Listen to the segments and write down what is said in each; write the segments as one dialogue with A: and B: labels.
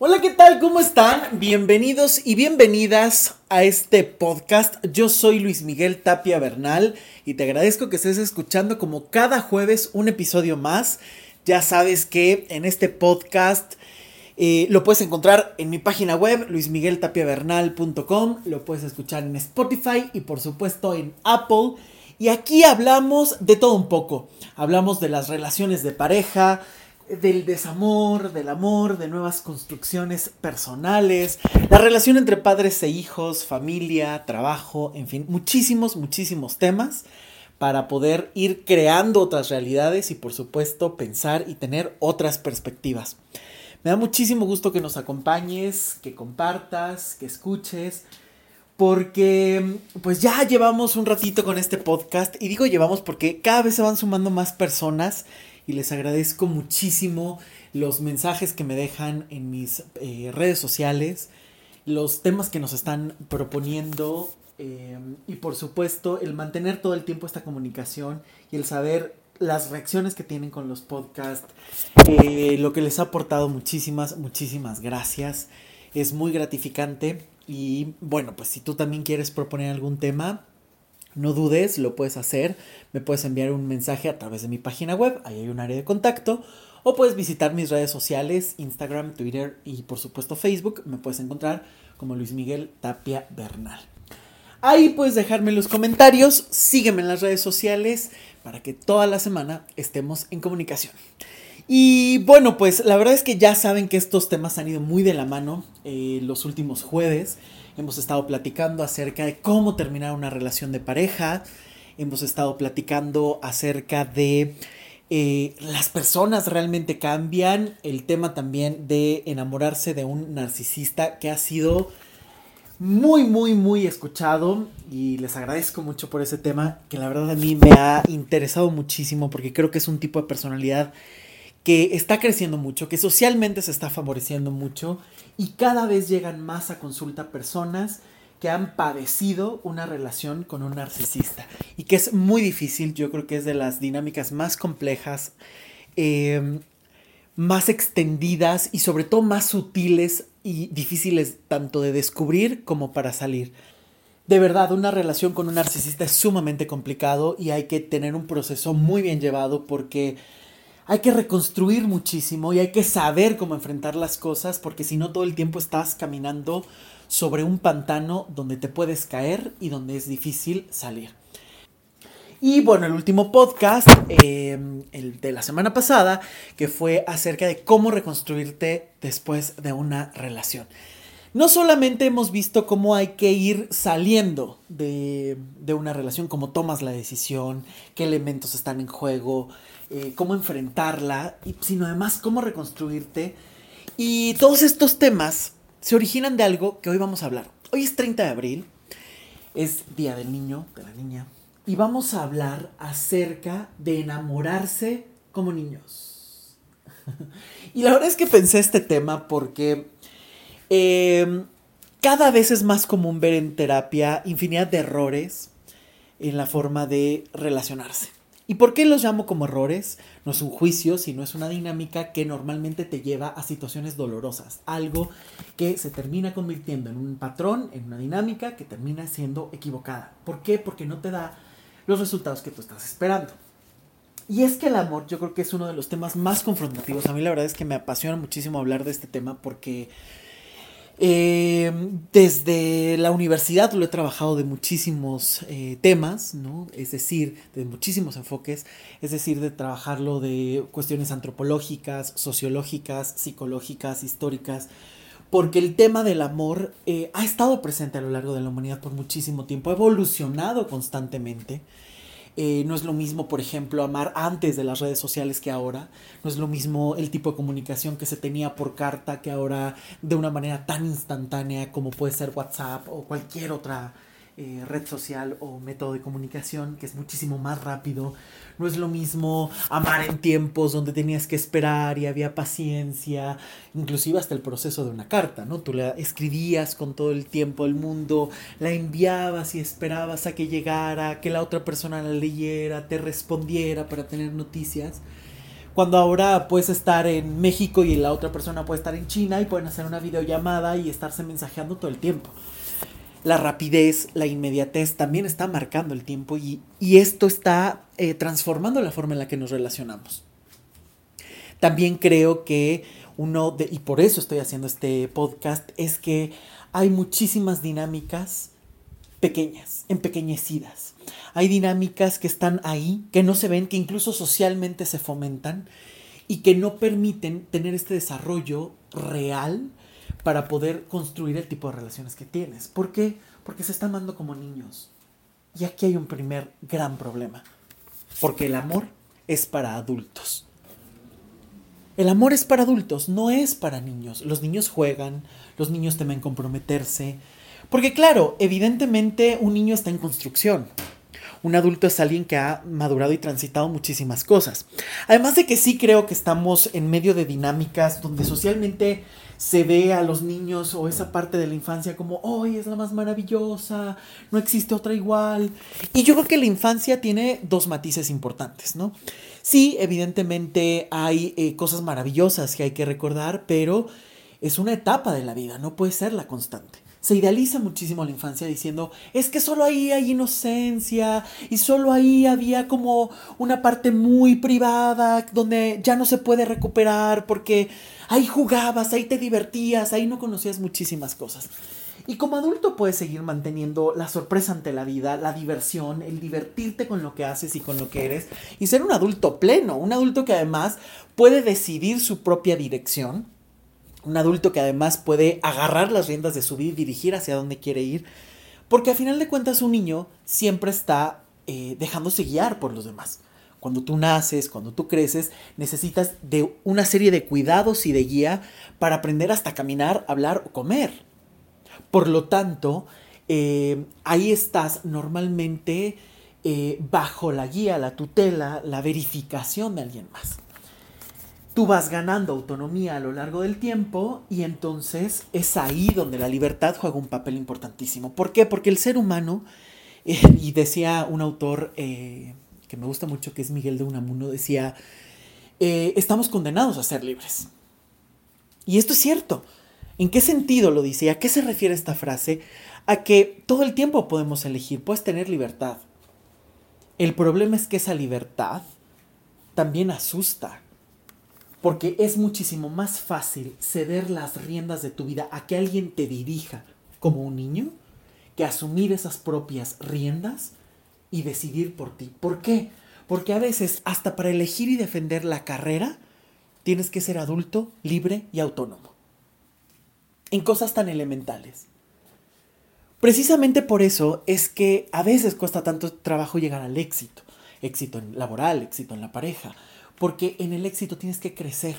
A: Hola, ¿qué tal? ¿Cómo están? Bienvenidos y bienvenidas a este podcast. Yo soy Luis Miguel Tapia Bernal y te agradezco que estés escuchando como cada jueves un episodio más. Ya sabes que en este podcast eh, lo puedes encontrar en mi página web, luismigueltapiavernal.com, lo puedes escuchar en Spotify y por supuesto en Apple. Y aquí hablamos de todo un poco. Hablamos de las relaciones de pareja, del desamor, del amor, de nuevas construcciones personales, la relación entre padres e hijos, familia, trabajo, en fin, muchísimos, muchísimos temas para poder ir creando otras realidades y por supuesto pensar y tener otras perspectivas. Me da muchísimo gusto que nos acompañes, que compartas, que escuches, porque pues ya llevamos un ratito con este podcast y digo llevamos porque cada vez se van sumando más personas y les agradezco muchísimo los mensajes que me dejan en mis eh, redes sociales, los temas que nos están proponiendo eh, y por supuesto el mantener todo el tiempo esta comunicación y el saber las reacciones que tienen con los podcasts, eh, lo que les ha aportado muchísimas, muchísimas gracias. Es muy gratificante y bueno, pues si tú también quieres proponer algún tema, no dudes, lo puedes hacer. Me puedes enviar un mensaje a través de mi página web, ahí hay un área de contacto. O puedes visitar mis redes sociales, Instagram, Twitter y por supuesto Facebook. Me puedes encontrar como Luis Miguel Tapia Bernal. Ahí puedes dejarme los comentarios, sígueme en las redes sociales para que toda la semana estemos en comunicación. Y bueno, pues la verdad es que ya saben que estos temas han ido muy de la mano eh, los últimos jueves. Hemos estado platicando acerca de cómo terminar una relación de pareja. Hemos estado platicando acerca de eh, las personas realmente cambian. El tema también de enamorarse de un narcisista que ha sido muy, muy, muy escuchado. Y les agradezco mucho por ese tema que la verdad a mí me ha interesado muchísimo porque creo que es un tipo de personalidad que está creciendo mucho, que socialmente se está favoreciendo mucho y cada vez llegan más a consulta personas que han padecido una relación con un narcisista y que es muy difícil, yo creo que es de las dinámicas más complejas, em, más extendidas y sobre todo más sutiles y difíciles tanto de descubrir como para salir. De verdad, una relación con un narcisista es sumamente complicado y hay que tener un proceso muy bien llevado porque hay que reconstruir muchísimo y hay que saber cómo enfrentar las cosas porque si no todo el tiempo estás caminando sobre un pantano donde te puedes caer y donde es difícil salir. Y bueno, el último podcast, em, el de la semana pasada, que fue acerca de cómo reconstruirte después de una relación. No solamente hemos visto cómo hay que ir saliendo de, de una relación, cómo tomas la decisión, qué elementos están en juego, eh, cómo enfrentarla, sino además cómo reconstruirte. Y todos estos temas se originan de algo que hoy vamos a hablar. Hoy es 30 de abril, es Día del Niño, de la Niña, y vamos a hablar acerca de enamorarse como niños. y la verdad es que pensé este tema porque em, cada vez es más común ver en terapia infinidad de errores en la forma de relacionarse. ¿Y por qué los llamo como errores? No es un juicio, sino es una dinámica que normalmente te lleva a situaciones dolorosas. Algo que se termina convirtiendo en un patrón, en una dinámica que termina siendo equivocada. ¿Por qué? Porque no te da los resultados que tú estás esperando. Y es que el amor yo creo que es uno de los temas más confrontativos. A mí la verdad es que me apasiona muchísimo hablar de este tema porque eh, desde la universidad lo he trabajado de muchísimos eh, temas, ¿no? Es decir, de muchísimos enfoques, es decir, de trabajarlo de cuestiones antropológicas, sociológicas, psicológicas, históricas, porque el tema del amor eh, ha estado presente a lo largo de la humanidad por muchísimo tiempo, ha evolucionado constantemente. Eh, no es lo mismo, por ejemplo, amar antes de las redes sociales que ahora. No es lo mismo el tipo de comunicación que se tenía por carta que ahora de una manera tan instantánea como puede ser WhatsApp o cualquier otra eh, red social o método de comunicación que es muchísimo más rápido. No es lo mismo amar en tiempos donde tenías que esperar y había paciencia, inclusive hasta el proceso de una carta, ¿no? Tú la escribías con todo el tiempo del mundo, la enviabas y esperabas a que llegara, que la otra persona la leyera, te respondiera para tener noticias. Cuando ahora puedes estar en México y la otra persona puede estar en China y pueden hacer una videollamada y estarse mensajeando todo el tiempo. La rapidez, la inmediatez también está marcando el tiempo y, esto está eh, transformando la forma en la que nos relacionamos. También creo que uno de, y por eso estoy haciendo este podcast, es que hay muchísimas dinámicas pequeñas, empequeñecidas. Hay dinámicas que están ahí, que no se ven, que incluso socialmente se fomentan y que no permiten tener este desarrollo real para poder construir el tipo de relaciones que tienes. ¿Por qué? Porque se están amando como niños. Y aquí hay un primer gran problema. Porque el amor es para adultos. El amor es para adultos, no es para niños. Los niños juegan, los niños temen comprometerse, porque claro, evidentemente un niño está en construcción. Un adulto es alguien que ha madurado y transitado muchísimas cosas. Además de que sí creo que estamos en medio de dinámicas donde socialmente se ve a los niños o esa parte de la infancia como, hoy es la más maravillosa, no existe otra igual. Y yo creo que la infancia tiene dos matices importantes, ¿no? Sí, evidentemente hay eh, cosas maravillosas que hay que recordar, pero es una etapa de la vida, no puede ser la constante se idealiza muchísimo la infancia diciendo, es que solo ahí hay inocencia y solo ahí había como una parte muy privada donde ya no se puede recuperar porque ahí jugabas, ahí te divertías, ahí no conocías muchísimas cosas. Y como adulto puedes seguir manteniendo la sorpresa ante la vida, la diversión, el divertirte con lo que haces y con lo que eres y ser un adulto pleno, un adulto que además puede decidir su propia dirección un adulto que además puede agarrar las riendas de su vida y dirigir hacia dónde quiere ir. Porque a final de cuentas un niño siempre está eh, dejándose guiar por los demás. Cuando tú naces, cuando tú creces, necesitas de una serie de cuidados y de guía para aprender hasta caminar, hablar o comer. Por lo tanto, eh, ahí estás normalmente eh, bajo la guía, la tutela, la verificación de alguien más tú vas ganando autonomía a lo largo del tiempo y entonces es ahí donde la libertad juega un papel importantísimo. ¿Por qué? Porque el ser humano, eh, y decía un autor eh, que me gusta mucho, que es Miguel de Unamuno, decía, eh, estamos condenados a ser libres. Y esto es cierto. ¿En qué sentido lo dice? ¿A qué se refiere esta frase? A que todo el tiempo podemos elegir, puedes tener libertad. El problema es que esa libertad también asusta porque es muchísimo más fácil ceder las riendas de tu vida a que alguien te dirija como un niño que asumir esas propias riendas y decidir por ti. ¿Por qué? Porque a veces hasta para elegir y defender la carrera tienes que ser adulto, libre y autónomo. En cosas tan elementales. Precisamente por eso es que a veces cuesta tanto trabajo llegar al éxito. Éxito laboral, éxito en la pareja, porque en el éxito tienes que crecer.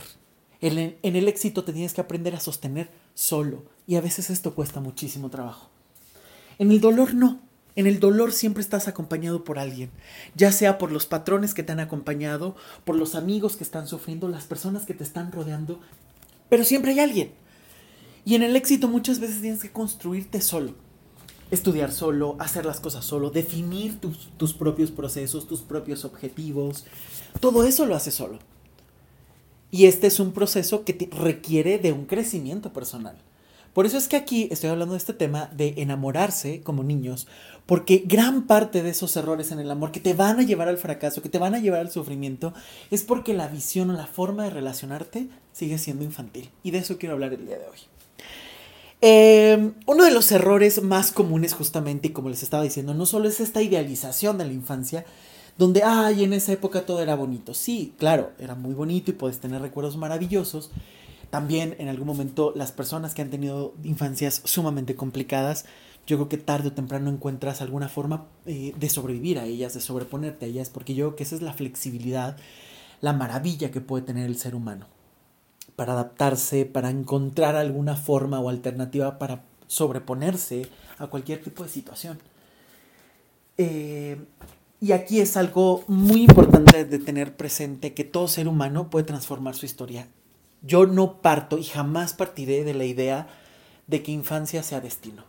A: En, el éxito te tienes que aprender a sostener solo. Y a veces esto cuesta muchísimo trabajo. En el dolor no. En el dolor siempre estás acompañado por alguien, ya sea por los patrones que te han acompañado, por los amigos que están sufriendo, las personas que te están rodeando, pero siempre hay alguien. Y en el éxito muchas veces tienes que construirte solo, estudiar solo, hacer las cosas solo, definir tus, tus propios procesos, tus propios objetivos, todo eso lo hace solo. Y este es un proceso que requiere de un crecimiento personal. Por eso es que aquí estoy hablando de este tema de enamorarse como niños, porque gran parte de esos errores en el amor que te van a llevar al fracaso, que te van a llevar al sufrimiento, es porque la visión o la forma de relacionarte sigue siendo infantil. Y de eso quiero hablar el día de hoy. Eh, uno de los errores más comunes justamente, y como les estaba diciendo, no solo es esta idealización de la infancia, donde, ay, en esa época todo era bonito. Sí, claro, era muy bonito y puedes tener recuerdos maravillosos. También en algún momento las personas que han tenido infancias sumamente complicadas, yo creo que tarde o temprano encuentras alguna forma eh, de sobrevivir a ellas, de sobreponerte a ellas, porque yo creo que esa es la flexibilidad, la maravilla que puede tener el ser humano para adaptarse, para encontrar alguna forma o alternativa para sobreponerse a cualquier tipo de situación. Eh, y aquí es algo muy importante de tener presente que todo ser humano puede transformar su historia. Yo no parto y jamás partiré de la idea de que infancia sea destino.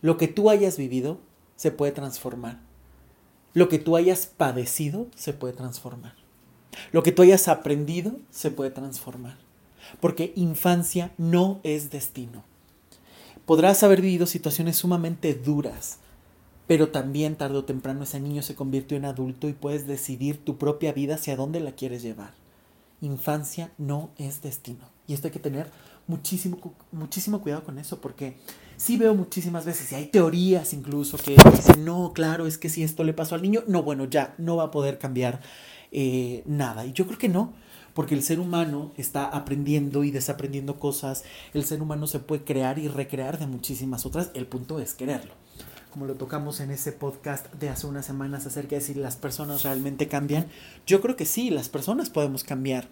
A: Lo que tú hayas vivido se puede transformar. Lo que tú hayas padecido se puede transformar. Lo que tú hayas aprendido se puede transformar. Porque infancia no es destino. Podrás haber vivido situaciones sumamente duras, pero también tarde o temprano ese niño se convirtió en adulto y puedes decidir tu propia vida hacia dónde la quieres llevar. Infancia no es destino. Y esto hay que tener muchísimo, muchísimo cuidado con eso, porque sí veo muchísimas veces, y hay teorías incluso que dicen, no, claro, es que si esto le pasó al niño, no, bueno, ya no va a poder cambiar eh, nada. Y yo creo que no, porque el ser humano está aprendiendo y desaprendiendo cosas, el ser humano se puede crear y recrear de muchísimas otras, el punto es quererlo como lo tocamos en ese podcast de hace unas semanas acerca de si las personas realmente cambian, yo creo que sí, las personas podemos cambiar.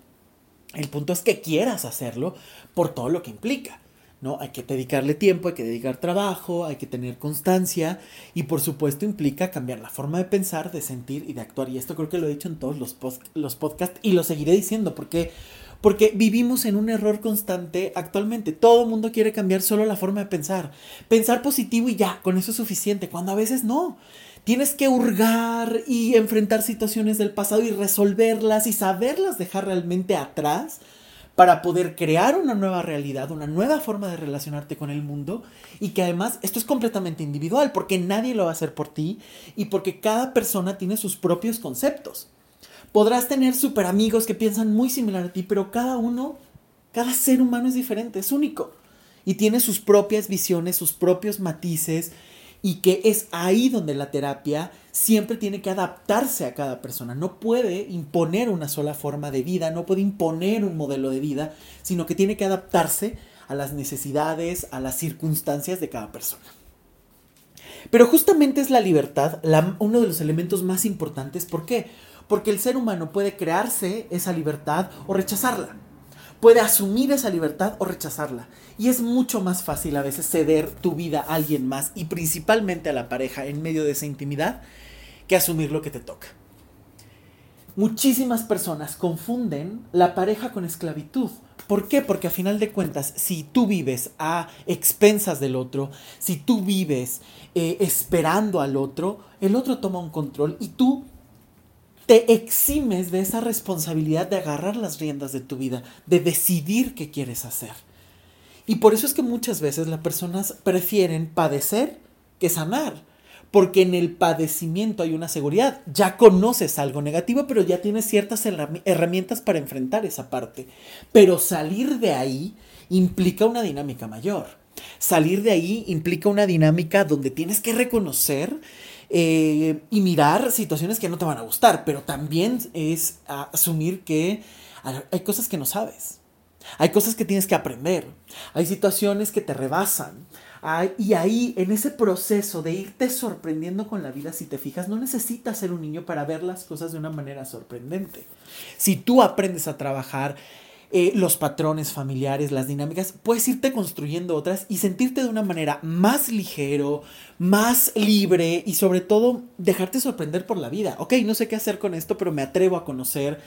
A: El punto es que quieras hacerlo por todo lo que implica. ¿no? Hay que dedicarle tiempo, hay que dedicar trabajo, hay que tener constancia y por supuesto implica cambiar la forma de pensar, de sentir y de actuar. Y esto creo que lo he dicho en todos los, los podcasts y lo seguiré diciendo porque porque vivimos en un error constante actualmente. Todo el mundo quiere cambiar solo la forma de pensar. Pensar positivo y ya, con eso es suficiente, cuando a veces no. Tienes que hurgar y enfrentar situaciones del pasado y resolverlas y saberlas dejar realmente atrás para poder crear una nueva realidad, una nueva forma de relacionarte con el mundo y que además esto es completamente individual porque nadie lo va a hacer por ti y porque cada persona tiene sus propios conceptos. Podrás tener super amigos que piensan muy similar a ti, pero cada uno, cada ser humano es diferente, es único. Y tiene sus propias visiones, sus propios matices, y que es ahí donde la terapia siempre tiene que adaptarse a cada persona. No puede imponer una sola forma de vida, no puede imponer un modelo de vida, sino que tiene que adaptarse a las necesidades, a las circunstancias de cada persona. Pero justamente es la libertad uno de los elementos más importantes. ¿Por qué? Porque el ser humano puede crearse esa libertad o rechazarla. Puede asumir esa libertad o rechazarla. Y es mucho más fácil a veces ceder tu vida a alguien más y principalmente a la pareja en medio de esa intimidad que asumir lo que te toca. Muchísimas personas confunden la pareja con esclavitud. ¿Por qué? Porque a final de cuentas, si tú vives a expensas del otro, si tú vives eh, esperando al otro, el otro toma un control y tú te eximes de esa responsabilidad de agarrar las riendas de tu vida, de decidir qué quieres hacer. Y por eso es que muchas veces las personas prefieren padecer que sanar, porque en el padecimiento hay una seguridad. Ya conoces algo negativo, pero ya tienes ciertas herramientas para enfrentar esa parte. Pero salir de ahí implica una dinámica mayor. Salir de ahí implica una dinámica donde tienes que reconocer eh, y mirar situaciones que no te van a gustar, pero también es asumir que hay cosas que no sabes. Hay cosas que tienes que aprender. Hay situaciones que te rebasan. y ahí, en ese proceso de irte sorprendiendo con la vida, si te fijas, no necesitas ser un niño para ver las cosas de una manera sorprendente. Si tú aprendes a trabajar eh, los patrones familiares, las dinámicas, puedes irte construyendo otras y sentirte de una manera más ligero, más libre y sobre todo dejarte sorprender por la vida. Ok, no sé qué hacer con esto, pero me atrevo a conocer.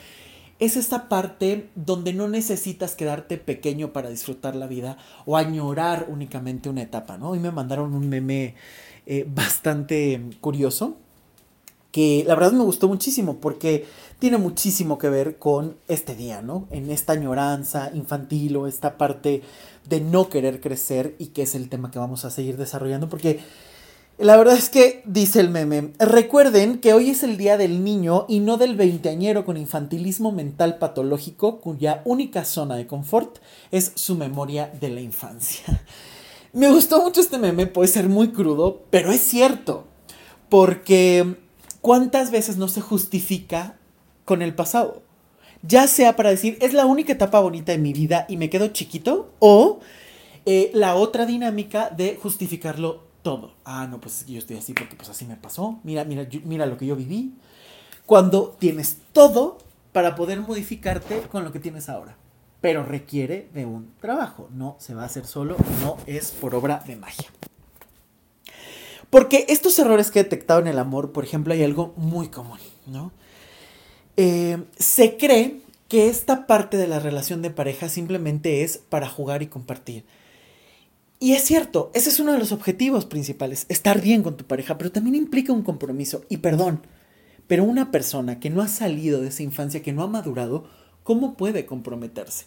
A: Es esta parte donde no necesitas quedarte pequeño para disfrutar la vida o añorar únicamente una etapa, ¿no? Hoy me mandaron un meme eh, bastante curioso que la verdad me gustó muchísimo porque tiene muchísimo que ver con este día, ¿no? En esta añoranza infantil o esta parte de no querer crecer y que es el tema que vamos a seguir desarrollando porque la verdad es que dice el meme, recuerden que hoy es el día del niño y no del veinteañero con infantilismo mental patológico cuya única zona de confort es su memoria de la infancia. Me gustó mucho este meme, puede ser muy crudo, pero es cierto, porque ¿cuántas veces no se justifica con el pasado? Ya sea para decir, es la única etapa bonita de mi vida y me quedo chiquito, o eh, la otra dinámica de justificarlo todo. Ah, no, pues es que yo estoy así porque pues así me pasó. Mira, mira, mira lo que yo viví. Cuando tienes todo para poder modificarte con lo que tienes ahora. Pero requiere de un trabajo. No se va a hacer solo, no es por obra de magia. Porque estos errores que he detectado en el amor, por ejemplo, hay algo muy común, ¿no? Eh, se cree que esta parte de la relación de pareja simplemente es para jugar y compartir. Y es cierto, ese es uno de los objetivos principales, estar bien con tu pareja, pero también implica un compromiso. Y perdón, Pero una persona que no ha salido de esa infancia, que no ha madurado, ¿cómo puede comprometerse?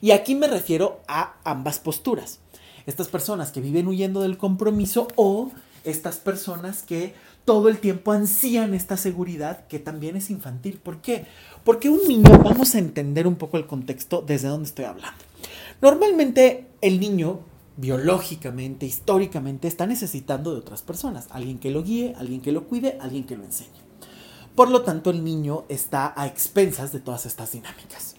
A: Y aquí me refiero a ambas posturas. Estas personas que viven huyendo del compromiso o estas personas que todo el tiempo ansían esta seguridad que también es infantil. ¿Por qué? Porque un niño, vamos a entender un poco el contexto desde donde estoy hablando. Normalmente el niño, biológicamente, históricamente, está necesitando de otras personas. Alguien que lo guíe, alguien que lo cuide, alguien que lo enseñe. Por lo tanto, el niño está a expensas de todas estas dinámicas.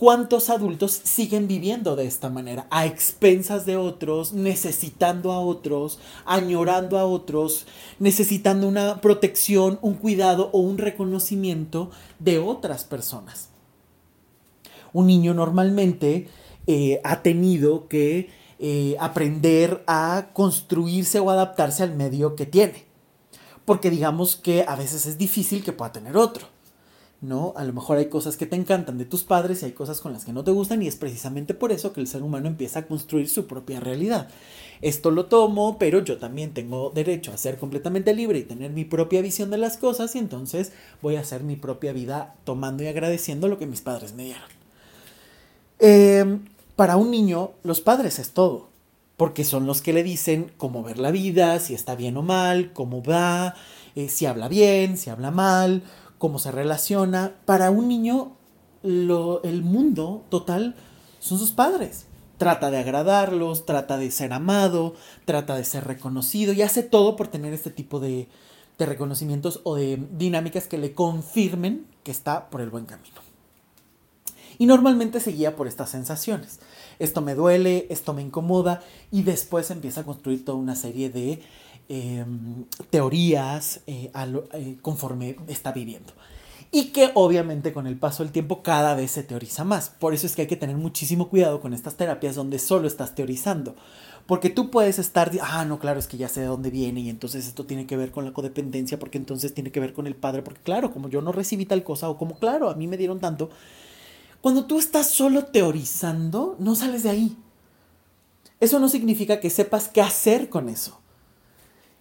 A: ¿Cuántos adultos siguen viviendo de esta manera? A expensas de otros, necesitando a otros, añorando a otros, necesitando una protección, un cuidado o un reconocimiento de otras personas. Un niño normalmente eh, ha tenido que eh, aprender a construirse o adaptarse al medio que tiene. Porque digamos que a veces es difícil que pueda tener otro. ¿No? A lo mejor hay cosas que te encantan de tus padres y hay cosas con las que no te gustan y es precisamente por eso que el ser humano empieza a construir su propia realidad. Esto lo tomo, pero yo también tengo derecho a ser completamente libre y tener mi propia visión de las cosas y entonces voy a hacer mi propia vida tomando y agradeciendo lo que mis padres me dieron. Em, para un niño, los padres es todo, porque son los que le dicen cómo ver la vida, si está bien o mal, cómo va, eh, si habla bien, si habla mal, cómo se relaciona. Para un niño, el mundo total son sus padres. Trata de agradarlos, trata de ser amado, trata de ser reconocido y hace todo por tener este tipo de, de reconocimientos o de dinámicas que le confirmen que está por el buen camino. Y normalmente se guía por estas sensaciones. Esto me duele, esto me incomoda y después empieza a construir toda una serie de Em, teorías eh, eh, conforme está viviendo. Y que obviamente con el paso del tiempo cada vez se teoriza más. Por eso es que hay que tener muchísimo cuidado con estas terapias donde solo estás teorizando. Porque tú puedes estar, ah, no, claro, es que ya sé de dónde viene y entonces esto tiene que ver con la codependencia, porque entonces tiene que ver con el padre, porque claro, como yo no recibí tal cosa, o como claro, a mí me dieron tanto. Cuando tú estás solo teorizando, no sales de ahí. Eso no significa que sepas qué hacer con eso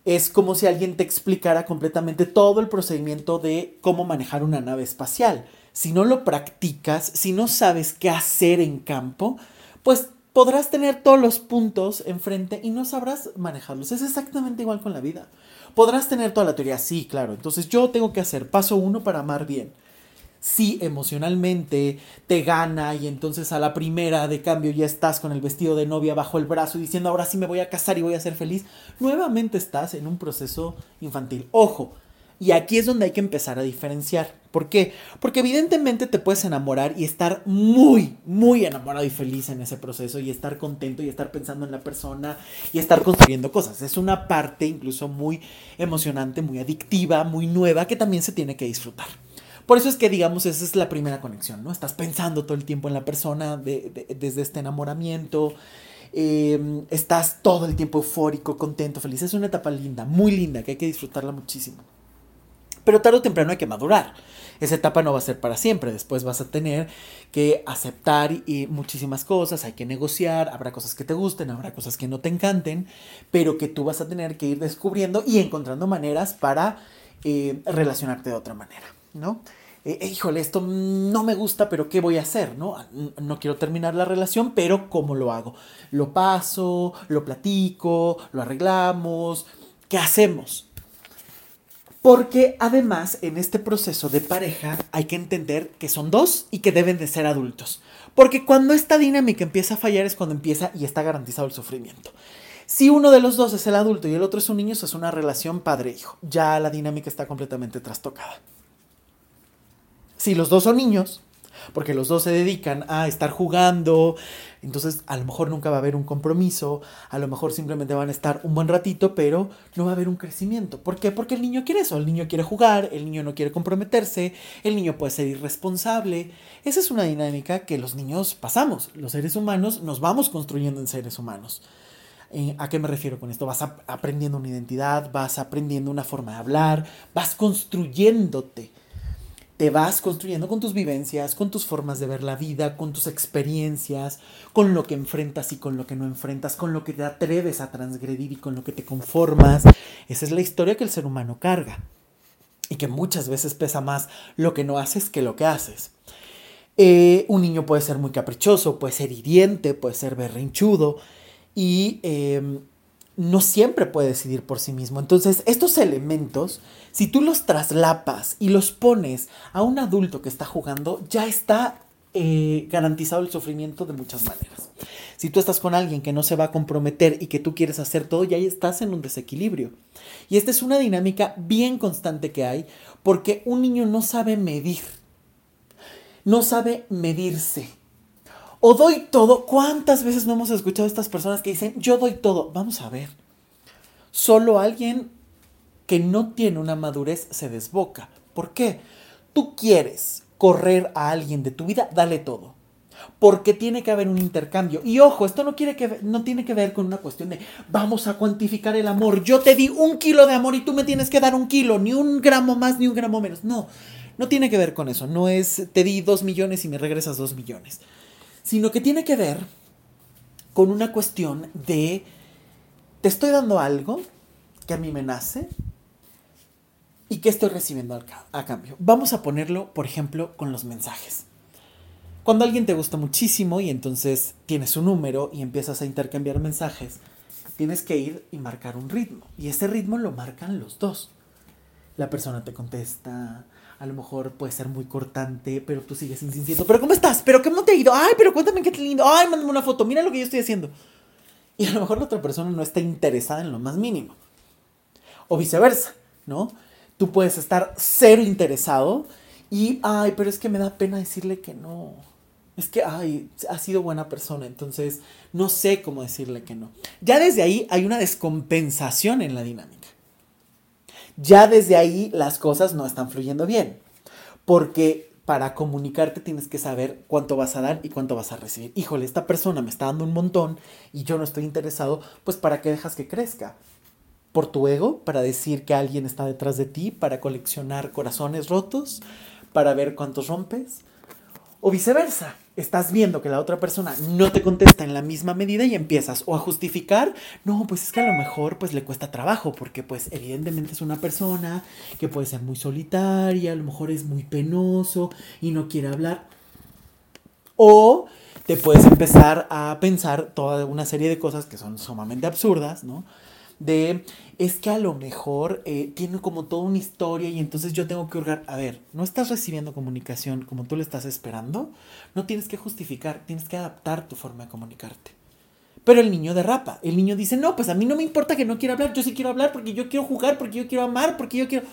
A: es como si alguien te explicara completamente todo el procedimiento de cómo manejar una nave espacial. Si no lo practicas, si no sabes qué hacer en campo, pues podrás tener todos los puntos enfrente y no sabrás manejarlos. Es exactamente igual con la vida. Podrás tener toda la teoría, sí, claro. Entonces yo tengo que hacer paso uno para amar bien si emocionalmente te gana y entonces a la primera de cambio ya estás con el vestido de novia bajo el brazo y diciendo ahora sí me voy a casar y voy a ser feliz, nuevamente estás en un proceso infantil. Ojo, y aquí es donde hay que empezar a diferenciar. ¿Por qué? Porque evidentemente te puedes enamorar y estar muy, muy enamorado y feliz en ese proceso y estar contento y estar pensando en la persona y estar construyendo cosas. Es una parte incluso muy emocionante, muy adictiva, muy nueva que también se tiene que disfrutar. Por eso es que, digamos, esa es la primera conexión, ¿no? Estás pensando todo el tiempo en la persona desde este enamoramiento. Em, estás todo el tiempo eufórico, contento, feliz. Es una etapa linda, muy linda, que hay que disfrutarla muchísimo. Pero tarde o temprano hay que madurar. Esa etapa no va a ser para siempre. Después vas a tener que aceptar y, muchísimas cosas. Hay que negociar. Habrá cosas que te gusten, habrá cosas que no te encanten. Pero que tú vas a tener que ir descubriendo y encontrando maneras para eh, relacionarte de otra manera. ¿No? Eh, híjole, esto no me gusta, pero ¿qué voy a hacer? ¿no? no quiero terminar la relación, pero ¿cómo lo hago? Lo paso, lo platico, lo arreglamos, ¿qué hacemos? Porque además en este proceso de pareja hay que entender que son dos y que deben de ser adultos. Porque cuando esta dinámica empieza a fallar es cuando empieza y está garantizado el sufrimiento. Si uno de los dos es el adulto y el otro es un niño, es una relación padre-hijo. Ya la dinámica está completamente trastocada. Si los dos son niños, porque los dos se dedican a estar jugando, entonces a lo mejor nunca va a haber un compromiso, a lo mejor simplemente van a estar un buen ratito, pero no va a haber un crecimiento. ¿Por qué? Porque el niño quiere eso, el niño quiere jugar, el niño no quiere comprometerse, el niño puede ser irresponsable. Esa es una dinámica que los niños pasamos, los seres humanos nos vamos construyendo en seres humanos. Eh, ¿A qué me refiero con esto? Vas aprendiendo una identidad, vas aprendiendo una forma de hablar, vas construyéndote te vas construyendo con tus vivencias, con tus formas de ver la vida, con tus experiencias, con lo que enfrentas y con lo que no enfrentas, con lo que te atreves a transgredir y con lo que te conformas. Esa es la historia que el ser humano carga. y que muchas veces pesa más lo que no haces que lo que haces. Eh, un niño puede ser muy caprichoso, puede ser hiriente, puede ser berrinchudo y em, no siempre puede decidir por sí mismo. Entonces, estos elementos, si tú los traslapas y los pones a un adulto que está jugando, ya está eh, garantizado el sufrimiento de muchas maneras. Si tú estás con alguien que no se va a comprometer y que tú quieres hacer todo, ya estás en un desequilibrio. Y esta es una dinámica bien constante que hay porque un niño no sabe medir no sabe medirse. O doy todo. ¿Cuántas veces no hemos escuchado a estas personas que dicen, yo doy todo? Vamos a ver. Solo alguien que no tiene una madurez se desboca. ¿Por qué? Tú quieres correr a alguien de tu vida, dale todo. Porque tiene que haber un intercambio. Y ojo, esto no, quiere que, no tiene que ver con una cuestión de vamos a cuantificar el amor. Yo te di un kilo de amor y tú me tienes que dar un kilo, ni un gramo más, ni un gramo menos. No, no tiene que ver con eso, no es te di dos millones y me regresas dos millones, sino que tiene que ver con una cuestión de te estoy dando algo que a mí me nace y que estoy recibiendo a cambio. Vamos a ponerlo, por ejemplo, con los mensajes. Cuando alguien te gusta muchísimo y entonces tienes un número y empiezas a intercambiar mensajes, tienes que ir y marcar un ritmo. Y ese ritmo lo marcan los dos. La persona te contesta, a lo mejor puede ser muy cortante, pero tú sigues insistiendo. ¿Pero cómo estás? ¿Pero cómo te ha ido? Ay, pero cuéntame qué lindo. Ay, mándame una foto. Mira lo que yo estoy haciendo. Y a lo mejor la otra persona no está interesada en lo más mínimo. O viceversa, ¿no? Tú puedes estar cero interesado y, ay, pero es que me da pena decirle que no. Es que, ay, ha sido buena persona, entonces no sé cómo decirle que no. Ya desde ahí hay una descompensación en la dinámica ya desde ahí las cosas no están fluyendo bien. Porque para comunicarte tienes que saber cuánto vas a dar y cuánto vas a recibir. Híjole, esta persona me está dando un montón y yo no estoy interesado, pues ¿para qué dejas que crezca? ¿Por tu ego? ¿Para decir que alguien está detrás de ti? ¿Para coleccionar corazones rotos? ¿Para ver cuántos rompes? O viceversa, estás viendo que la otra persona no te contesta en la misma medida y empiezas o a justificar, no, pues es que a lo mejor pues le cuesta trabajo porque pues evidentemente es una persona que puede ser muy solitaria, a lo mejor es muy penoso y no quiere hablar. O te puedes empezar a pensar toda una serie de cosas que son sumamente absurdas, ¿no? de es que a lo mejor eh, tiene como toda una historia y entonces yo tengo que orgar, a ver, no estás recibiendo comunicación como tú le estás esperando, no tienes que justificar, tienes que adaptar tu forma de comunicarte. Pero el niño derrapa, el niño dice, no, pues a mí no me importa que no quiera hablar, yo sí quiero hablar porque yo quiero jugar, porque yo quiero amar, porque yo quiero...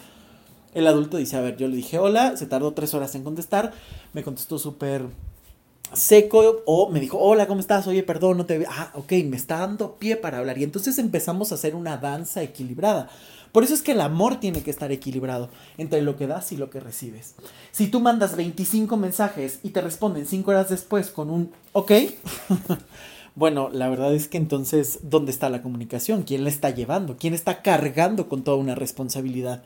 A: El adulto dice, a ver, yo le dije hola, se tardó tres horas en contestar, me contestó súper seco o me dijo, hola, ¿cómo estás? Oye, perdón, no te. Ah, ok, me está dando pie para hablar. Y entonces empezamos a hacer una danza equilibrada. Por eso es que el amor tiene que estar equilibrado entre lo que das y lo que recibes. Si tú mandas 25 mensajes y te responden 5 horas después con un ok, bueno, la verdad es que entonces, ¿dónde está la comunicación? ¿Quién la está llevando? ¿Quién está cargando con toda una responsabilidad?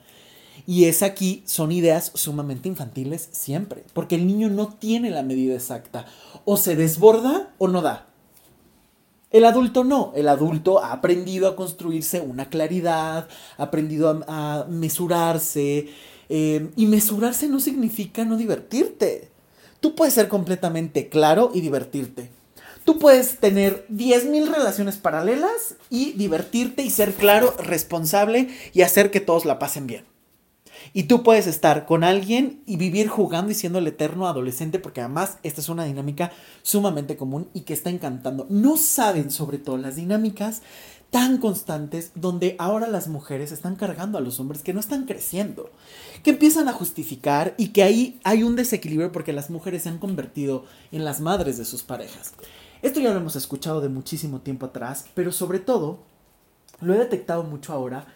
A: Y es aquí, son ideas sumamente infantiles siempre, porque el niño no tiene la medida exacta. O se desborda o no da. El adulto no, el adulto ha aprendido a construirse una claridad, ha aprendido a, mesurarse, eh, y mesurarse no significa no divertirte. Tú puedes ser completamente claro y divertirte. Tú puedes tener 10.000 relaciones paralelas y divertirte y ser claro, responsable y hacer que todos la pasen bien. Y tú puedes estar con alguien y vivir jugando y siendo el eterno adolescente, porque además esta es una dinámica sumamente común y que está encantando. No saben sobre todo las dinámicas tan constantes donde ahora las mujeres están cargando a los hombres que no están creciendo, que empiezan a justificar y que ahí hay un desequilibrio porque las mujeres se han convertido en las madres de sus parejas. Esto ya lo hemos escuchado de muchísimo tiempo atrás, pero sobre todo lo he detectado mucho ahora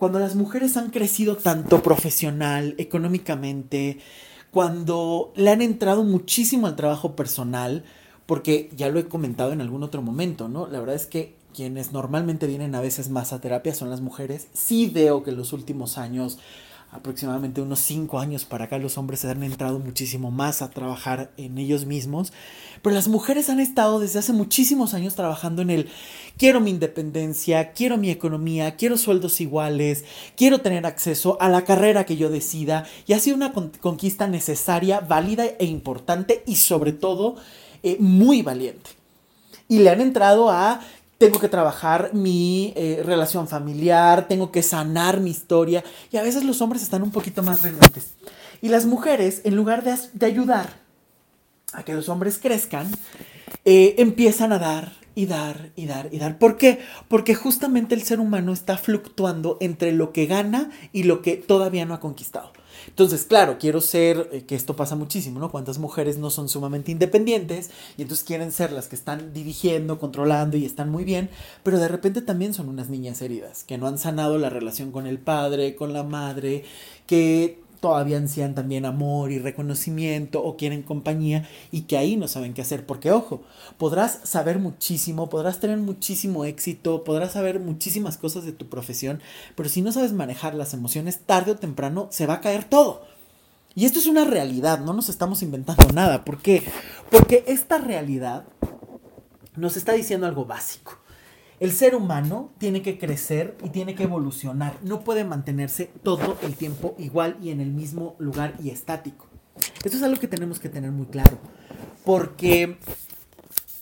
A: cuando las mujeres han crecido tanto profesional, económicamente, cuando le han entrado muchísimo al trabajo personal, porque ya lo he comentado en algún otro momento, ¿no? La verdad es que quienes normalmente vienen a veces más a terapia son las mujeres. Sí veo que en los últimos años aproximadamente unos 5 años para acá los hombres se han entrado muchísimo más a trabajar en ellos mismos, pero las mujeres han estado desde hace muchísimos años trabajando en el quiero mi independencia, quiero mi economía, quiero sueldos iguales, quiero tener acceso a la carrera que yo decida y ha sido una conquista necesaria, válida e importante y sobre todo eh, muy valiente. Y le han entrado a tengo que trabajar mi eh, relación familiar, tengo que sanar mi historia y a veces los hombres están un poquito más renuentes. Y las mujeres, en lugar de, ayudar a que los hombres crezcan, eh, empiezan a dar y dar y dar y dar. ¿Por qué? Porque justamente el ser humano está fluctuando entre lo que gana y lo que todavía no ha conquistado. Entonces, claro, quiero ser, eh, que esto pasa muchísimo, ¿no? Cuántas mujeres no son sumamente independientes y entonces quieren ser las que están dirigiendo, controlando y están muy bien, pero de repente también son unas niñas heridas, que no han sanado la relación con el padre, con la madre, que todavía ansían también amor y reconocimiento o quieren compañía y que ahí no saben qué hacer. Porque ojo, podrás saber muchísimo, podrás tener muchísimo éxito, podrás saber muchísimas cosas de tu profesión, pero si no sabes manejar las emociones, tarde o temprano se va a caer todo. Y esto es una realidad, no nos estamos inventando nada. ¿Por qué? Porque esta realidad nos está diciendo algo básico. El ser humano tiene que crecer y tiene que evolucionar. No puede mantenerse todo el tiempo igual y en el mismo lugar y estático. Esto es algo que tenemos que tener muy claro. Porque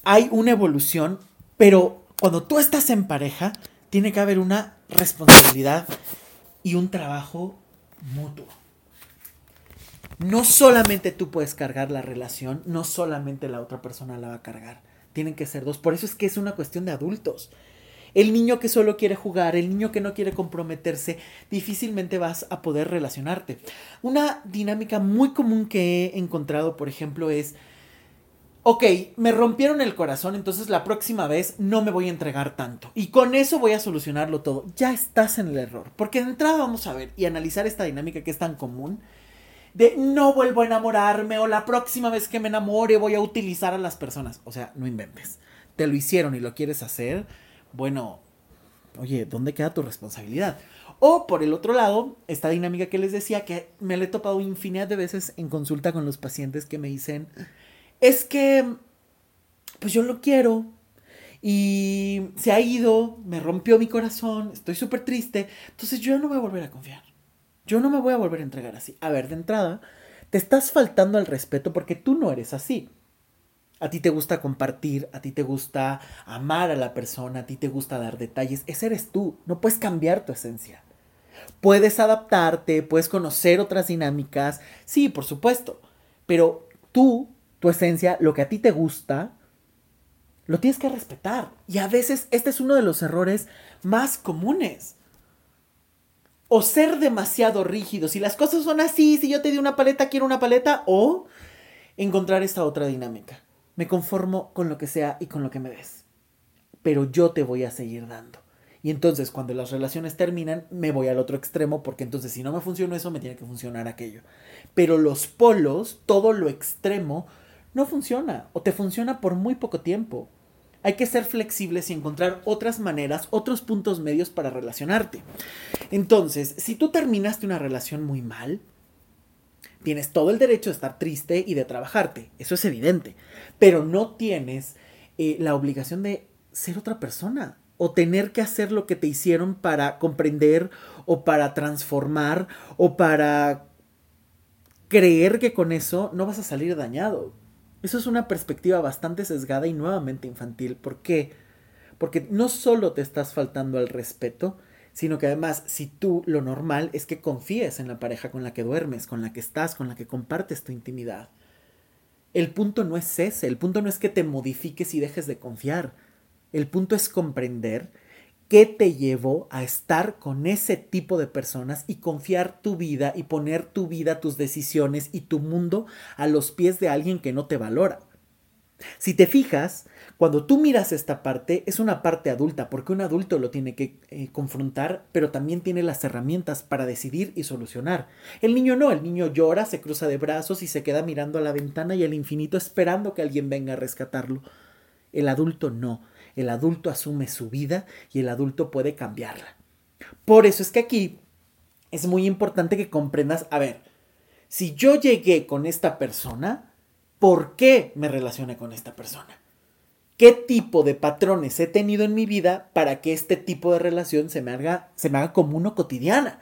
A: hay una evolución, pero cuando tú estás en pareja, tiene que haber una responsabilidad y un trabajo mutuo. No solamente tú puedes cargar la relación, no solamente la otra persona la va a cargar. Tienen que ser dos. Por eso es que es una cuestión de adultos. El niño que solo quiere jugar, el niño que no quiere comprometerse, difícilmente vas a poder relacionarte. Una dinámica muy común que he encontrado, por ejemplo, es, ok, me rompieron el corazón, entonces la próxima vez no me voy a entregar tanto. Y con eso voy a solucionarlo todo. Ya estás en el error. Porque de entrada vamos a ver y analizar esta dinámica que es tan común de no vuelvo a enamorarme o la próxima vez que me enamore voy a utilizar a las personas. O sea, no inventes. Te lo hicieron y lo quieres hacer bueno, oye, ¿dónde queda tu responsabilidad? O por el otro lado, esta dinámica que les decía que me la he topado infinidad de veces en consulta con los pacientes que me dicen, es que, pues yo lo quiero y se ha ido, me rompió mi corazón, estoy súper triste, entonces yo no voy a volver a confiar. Yo no me voy a volver a entregar así. A ver, de entrada, te estás faltando al respeto porque tú no eres así. A ti te gusta compartir, a ti te gusta amar a la persona, a ti te gusta dar detalles. Ese eres tú, no puedes cambiar tu esencia. Puedes adaptarte, puedes conocer otras dinámicas, sí, por supuesto, pero tú, tu esencia, lo que a ti te gusta, lo tienes que respetar. Y a veces este es uno de los errores más comunes. O ser demasiado rígido. Si las cosas son así, si yo te di una paleta, quiero una paleta. O encontrar esta otra dinámica me conformo con lo que sea y con lo que me des. Pero yo te voy a seguir dando. Y entonces cuando las relaciones terminan, me voy al otro extremo porque entonces si no me funciona eso, me tiene que funcionar aquello. Pero los polos, todo lo extremo, no funciona o te funciona por muy poco tiempo. Hay que ser flexibles y encontrar otras maneras, otros puntos medios para relacionarte. Entonces, si tú terminaste una relación muy mal, Tienes todo el derecho de estar triste y de trabajarte, eso es evidente, pero no tienes eh, la obligación de ser otra persona o tener que hacer lo que te hicieron para comprender o para transformar o para creer que con eso no vas a salir dañado. Eso es una perspectiva bastante sesgada y nuevamente infantil. ¿Por qué? Porque no solo te estás faltando al respeto, sino que además si tú lo normal es que confíes en la pareja con la que duermes, con la que estás, con la que compartes tu intimidad. El punto no es ese, el punto no es que te modifiques y dejes de confiar. El punto es comprender qué te llevó a estar con ese tipo de personas y confiar tu vida y poner tu vida, tus decisiones y tu mundo a los pies de alguien que no te valora. Si te fijas, cuando tú miras esta parte, es una parte adulta, porque un adulto lo tiene que eh, confrontar, pero también tiene las herramientas para decidir y solucionar. El niño no, el niño llora, se cruza de brazos y se queda mirando a la ventana y al infinito esperando que alguien venga a rescatarlo. El adulto no, el adulto asume su vida y el adulto puede cambiarla. Por eso es que aquí es muy importante que comprendas, a ver, si yo llegué con esta persona, ¿por qué me relacioné con esta persona? ¿Qué tipo de patrones he tenido en mi vida para que este tipo de relación se me haga, se me haga común cotidiana?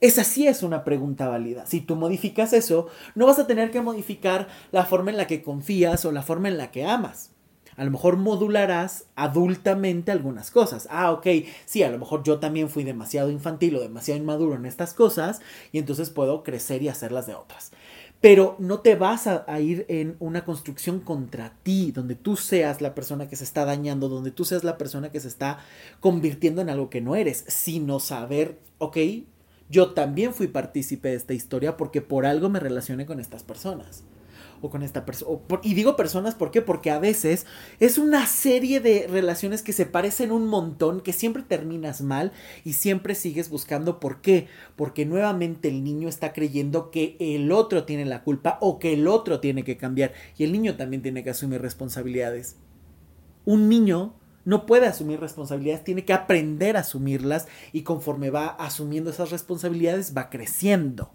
A: Esa sí es una pregunta válida. Si tú modificas eso, no vas a tener que modificar la forma en la que confías o la forma en la que amas. A lo mejor modularás adultamente algunas cosas. Ah, ok, sí, a lo mejor yo también fui demasiado infantil o demasiado inmaduro en estas cosas y entonces puedo crecer y hacerlas de otras. Pero no te vas a, ir en una construcción contra ti, donde tú seas la persona que se está dañando, donde tú seas la persona que se está convirtiendo en algo que no eres, sino saber, ok, yo también fui partícipe de esta historia porque por algo me relacioné con estas personas o con esta persona. Y digo personas, ¿por qué? Porque a veces es una serie de relaciones que se parecen un montón, que siempre terminas mal y siempre sigues buscando por qué. Porque nuevamente el niño está creyendo que el otro tiene la culpa o que el otro tiene que cambiar. Y el niño también tiene que asumir responsabilidades. Un niño no puede asumir responsabilidades, tiene que aprender a asumirlas y conforme va asumiendo esas responsabilidades va creciendo.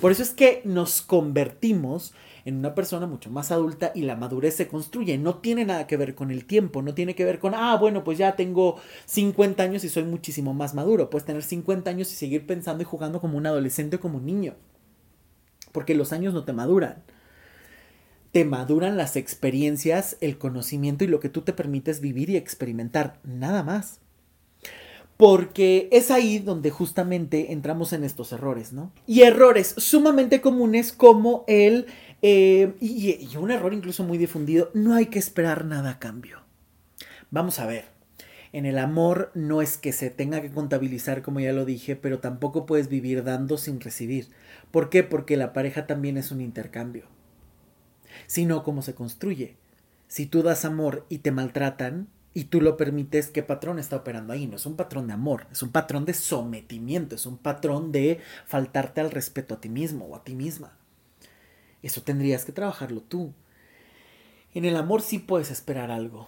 A: Por eso es que nos convertimos en una persona mucho más adulta y la madurez se construye. No tiene nada que ver con el tiempo, no tiene que ver con, ah, bueno, pues ya tengo 50 años y soy muchísimo más maduro. Puedes tener 50 años y seguir pensando y jugando como un adolescente o como un niño. Porque los años no te maduran. Te maduran las experiencias, el conocimiento y lo que tú te permites vivir y experimentar. Nada más porque es ahí donde justamente entramos en estos errores, ¿no? Y errores sumamente comunes como el eh, y, un error incluso muy difundido, no hay que esperar nada a cambio. Vamos a ver, en el amor no es que se tenga que contabilizar, como ya lo dije, pero tampoco puedes vivir dando sin recibir. ¿Por qué? Porque la pareja también es un intercambio. Sino cómo se construye. Si tú das amor y te maltratan, y tú lo permites, ¿qué patrón está operando ahí? No es un patrón de amor, es un patrón de sometimiento, es un patrón de faltarte al respeto a ti mismo o a ti misma. Eso tendrías que trabajarlo tú. En el amor sí puedes esperar algo.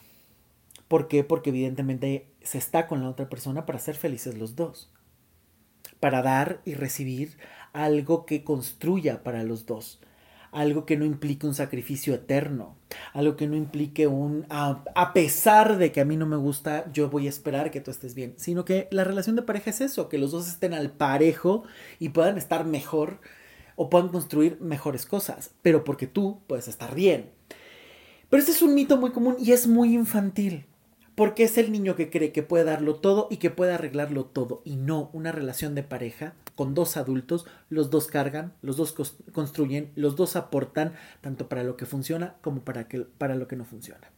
A: ¿Por qué? Porque evidentemente se está con la otra persona para ser felices los dos. Para dar y recibir algo que construya para los dos. Algo que no implique un sacrificio eterno. Algo que no implique un a, a, pesar de que a mí no me gusta, yo voy a esperar que tú estés bien. Sino que la relación de pareja es eso, que los dos estén al parejo y puedan estar mejor o puedan construir mejores cosas, pero porque tú puedes estar bien. Pero este es un mito muy común y es muy infantil, porque es el niño que cree que puede darlo todo y que puede arreglarlo todo, y no una relación de pareja con dos adultos, los dos cargan, los dos construyen, los dos aportan tanto para lo que funciona como para, que, para lo que no funciona.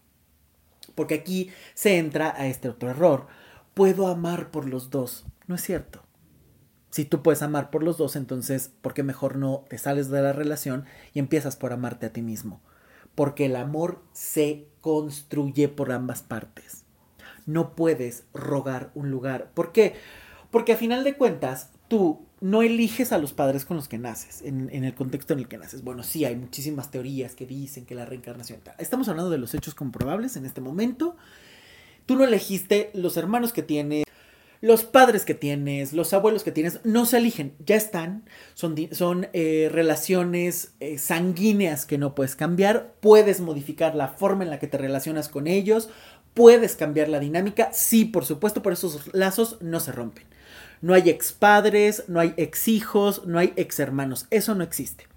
A: Porque aquí se entra a este otro error. Puedo amar por los dos. No es cierto. Si tú puedes amar por los dos, entonces, ¿por qué mejor no te sales de la relación y empiezas por amarte a ti mismo? Porque el amor se construye por ambas partes. No puedes rogar un lugar. ¿Por qué? Porque a final de cuentas, tú no eliges a los padres con los que naces, en, en, el contexto en el que naces. Bueno, sí, hay muchísimas teorías que dicen que la reencarnación... Estamos hablando de los hechos comprobables en este momento. Tú no elegiste los hermanos que tienes, los padres que tienes, los abuelos que tienes, no se eligen, ya están, son, eh, relaciones eh, sanguíneas que no puedes cambiar, puedes modificar la forma en la que te relacionas con ellos, puedes cambiar la dinámica, sí, por supuesto, por esos lazos no se rompen. No hay ex padres, no hay ex hijos, no hay ex hermanos, eso no existe.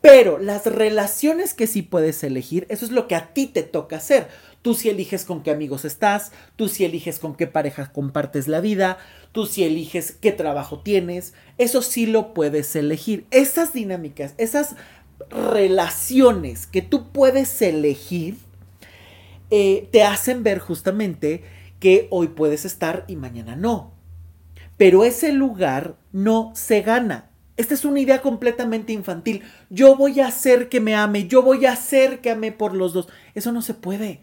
A: Pero las relaciones que sí puedes elegir, eso es lo que a ti te toca hacer. Tú sí eliges con qué amigos estás, tú sí eliges con qué pareja compartes la vida, tú sí eliges qué trabajo tienes, eso sí lo puedes elegir. Esas dinámicas, esas relaciones que tú puedes elegir, eh, te hacen ver justamente que hoy puedes estar y mañana no. Pero ese lugar no se gana, esta es una idea completamente infantil. Yo voy a hacer que me ame, yo voy a hacer que ame por los dos. Eso no se puede.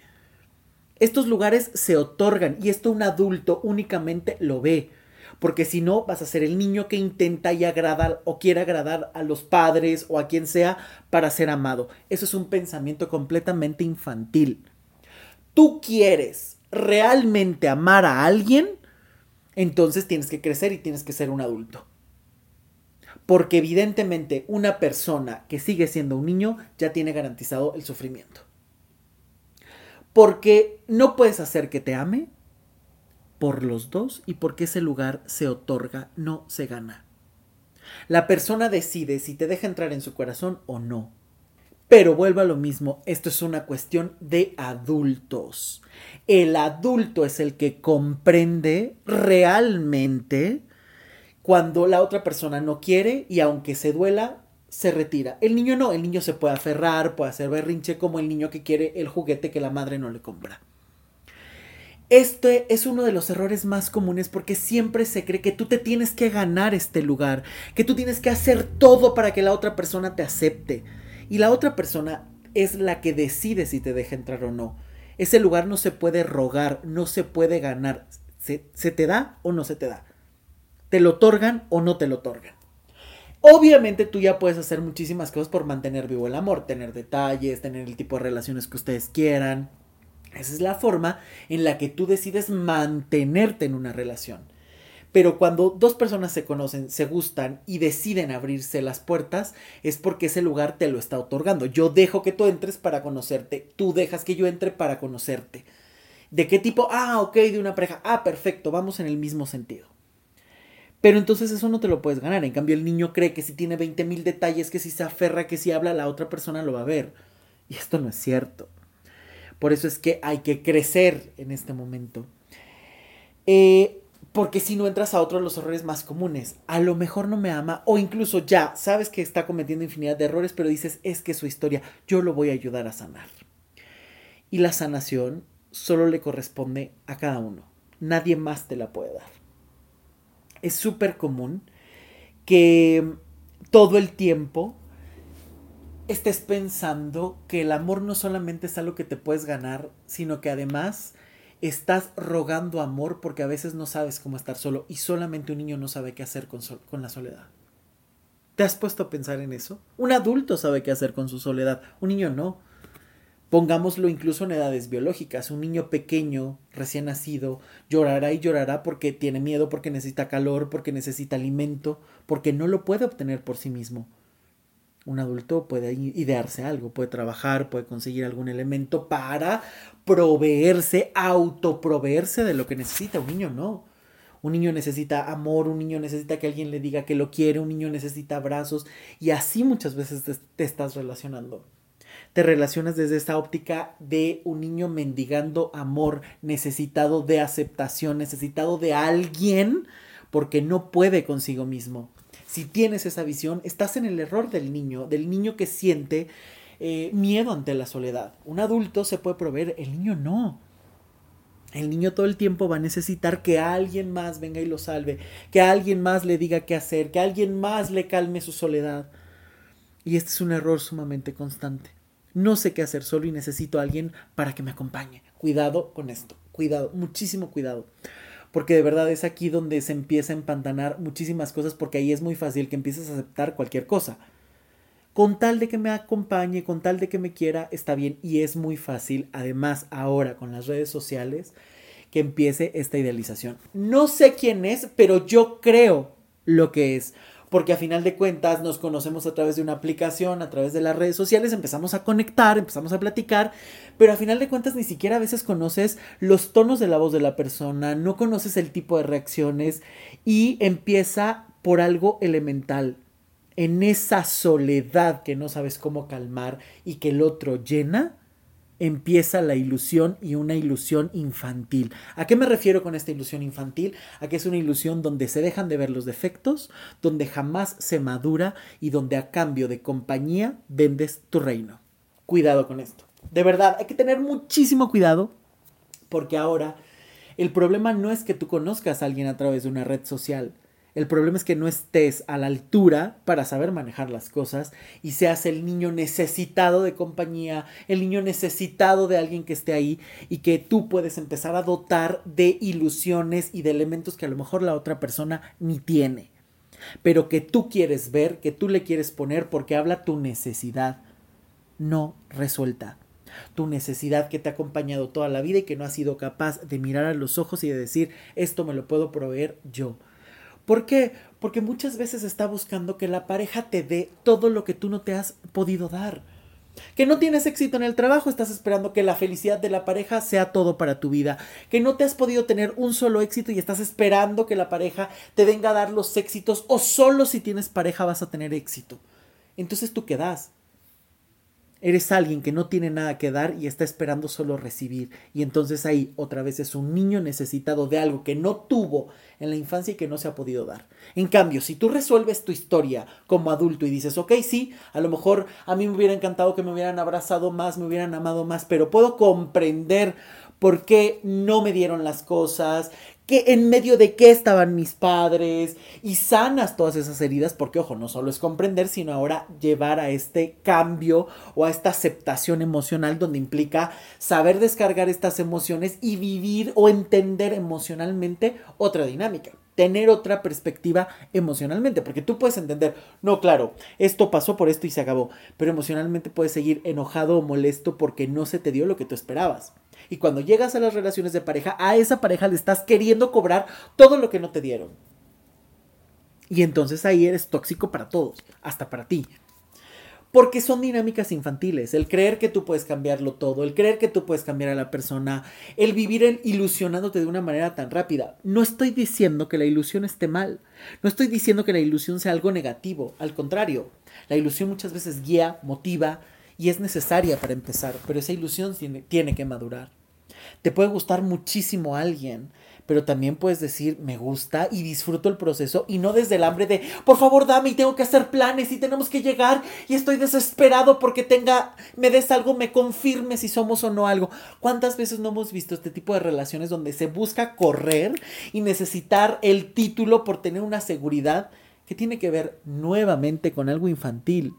A: Estos lugares se otorgan y esto un adulto únicamente lo ve. Porque si no, vas a ser el niño que intenta y agrada o quiere agradar a los padres o a quien sea para ser amado. Eso es un pensamiento completamente infantil. Tú quieres realmente amar a alguien, entonces tienes que crecer y tienes que ser un adulto. Porque evidentemente una persona que sigue siendo un niño ya tiene garantizado el sufrimiento. Porque no puedes hacer que te ame por los dos y porque ese lugar se otorga, no se gana. La persona decide si te deja entrar en su corazón o no. Pero vuelvo a lo mismo, esto es una cuestión de adultos. El adulto es el que comprende realmente cuando la otra persona no quiere y aunque se duela, se retira. El niño no, el niño se puede aferrar, puede hacer berrinche como el niño que quiere el juguete que la madre no le compra. Este es uno de los errores más comunes porque siempre se cree que tú te tienes que ganar este lugar, que tú tienes que hacer todo para que la otra persona te acepte. Y la otra persona es la que decide si te deja entrar o no. Ese lugar no se puede rogar, no se puede ganar. Se, se te da o no se te da te lo otorgan o no te lo otorgan. Obviamente tú ya puedes hacer muchísimas cosas por mantener vivo el amor, tener detalles, tener el tipo de relaciones que ustedes quieran. Esa es la forma en la que tú decides mantenerte en una relación. Pero cuando dos personas se conocen, se gustan y deciden abrirse las puertas, es porque ese lugar te lo está otorgando. Yo dejo que tú entres para conocerte, tú dejas que yo entre para conocerte. ¿De qué tipo? Ah, ok, de una pareja. Ah, perfecto, vamos en el mismo sentido. Pero entonces eso no te lo puedes ganar. En cambio, el niño cree que si tiene 20 mil detalles, que si se aferra, que si habla, la otra persona lo va a ver. Y esto no es cierto. Por eso es que hay que crecer en este momento. Eh, porque si no entras a otro de los errores más comunes, a lo mejor no me ama o incluso ya sabes que está cometiendo infinidad de errores, pero dices, es que su historia, yo lo voy a ayudar a sanar. Y la sanación solo le corresponde a cada uno. Nadie más te la puede dar es súper común que todo el tiempo estés pensando que el amor no solamente es algo que te puedes ganar, sino que además estás rogando amor porque a veces no sabes cómo estar solo y solamente un niño no sabe qué hacer con, con, la soledad. ¿Te has puesto a pensar en eso? Un adulto sabe qué hacer con su soledad, un niño no. Pongámoslo incluso en edades biológicas. Un niño pequeño, recién nacido, llorará y llorará porque tiene miedo, porque necesita calor, porque necesita alimento, porque no lo puede obtener por sí mismo. Un adulto puede idearse algo, puede trabajar, puede conseguir algún elemento para proveerse, autoproveerse de lo que necesita. Un niño no. Un niño necesita amor, un niño necesita que alguien le diga que lo quiere, un niño necesita abrazos y así muchas veces te, te estás relacionando te relacionas desde esta óptica de un niño mendigando amor, necesitado de aceptación, necesitado de alguien porque no puede consigo mismo. Si tienes esa visión, estás en el error del niño, del niño que siente eh, miedo ante la soledad. Un adulto se puede proveer, el niño no. El niño todo el tiempo va a necesitar que alguien más venga y lo salve, que alguien más le diga qué hacer, que alguien más le calme su soledad. Y este es un error sumamente constante no sé qué hacer solo y necesito a alguien para que me acompañe. Cuidado con esto, cuidado, muchísimo cuidado. Porque de verdad es aquí donde se empieza a empantanar muchísimas cosas porque ahí es muy fácil que empieces a aceptar cualquier cosa. Con tal de que me acompañe, con tal de que me quiera, está bien y es muy fácil, además ahora con las redes sociales, que empiece esta idealización. No sé quién es, pero yo creo lo que es porque a final de cuentas nos conocemos a través de una aplicación, a través de las redes sociales, empezamos a conectar, empezamos a platicar, pero a final de cuentas ni siquiera a veces conoces los tonos de la voz de la persona, no conoces el tipo de reacciones y empieza por algo elemental. En esa soledad que no sabes cómo calmar y que el otro llena, empieza la ilusión y una ilusión infantil. ¿A qué me refiero con esta ilusión infantil? A que es una ilusión donde se dejan de ver los defectos, donde jamás se madura y donde a cambio de compañía vendes tu reino. Cuidado con esto. De verdad, hay que tener muchísimo cuidado porque ahora el problema no es que tú conozcas a alguien a través de una red social. El problema es que no estés a la altura para saber manejar las cosas y seas el niño necesitado de compañía, el niño necesitado de alguien que esté ahí y que tú puedes empezar a dotar de ilusiones y de elementos que a lo mejor la otra persona ni tiene, pero que tú quieres ver, que tú le quieres poner porque habla tu necesidad no resuelta. Tu necesidad que te ha acompañado toda la vida y que no has sido capaz de mirar a los ojos y de decir esto me lo puedo proveer yo ¿Por qué? Porque muchas veces está buscando que la pareja te dé todo lo que tú no te has podido dar. Que no tienes éxito en el trabajo, estás esperando que la felicidad de la pareja sea todo para tu vida. Que no te has podido tener un solo éxito y estás esperando que la pareja te venga a dar los éxitos o solo si tienes pareja vas a tener éxito. Entonces tú qué das? Eres alguien que no tiene nada que dar y está esperando solo recibir. Y entonces ahí otra vez es un niño necesitado de algo que no tuvo en la infancia y que no se ha podido dar. En cambio, si tú resuelves tu historia como adulto y dices, ok, sí, a lo mejor a mí me hubiera encantado que me hubieran abrazado más, me hubieran amado más, pero puedo comprender por qué no me dieron las cosas, que en medio de qué estaban mis padres y sanas todas esas heridas, porque ojo, no solo es comprender, sino ahora llevar a este cambio o a esta aceptación emocional donde implica saber descargar estas emociones y vivir o entender emocionalmente otra dinámica tener otra perspectiva emocionalmente, porque tú puedes entender, no, claro, esto pasó por esto y se acabó, pero emocionalmente puedes seguir enojado o molesto porque no se te dio lo que tú esperabas. Y cuando llegas a las relaciones de pareja, a esa pareja le estás queriendo cobrar todo lo que no te dieron. Y entonces ahí eres tóxico para todos, hasta para ti. Porque son dinámicas infantiles. El creer que tú puedes cambiarlo todo, el creer que tú puedes cambiar a la persona, el vivir ilusionándote de una manera tan rápida. No estoy diciendo que la ilusión esté mal. No estoy diciendo que la ilusión sea algo negativo. Al contrario, la ilusión muchas veces guía, motiva, y es necesaria para empezar, pero esa ilusión tiene, tiene, que madurar. Te puede gustar muchísimo alguien, pero también puedes decir, me gusta y disfruto el proceso y no desde el hambre de, por favor, dame y tengo que hacer planes y tenemos que llegar y estoy desesperado porque tenga, me des algo, me confirme si somos o no algo. ¿Cuántas veces no hemos visto este tipo de relaciones donde se busca correr y necesitar el título por tener una seguridad que tiene que ver nuevamente con algo infantil?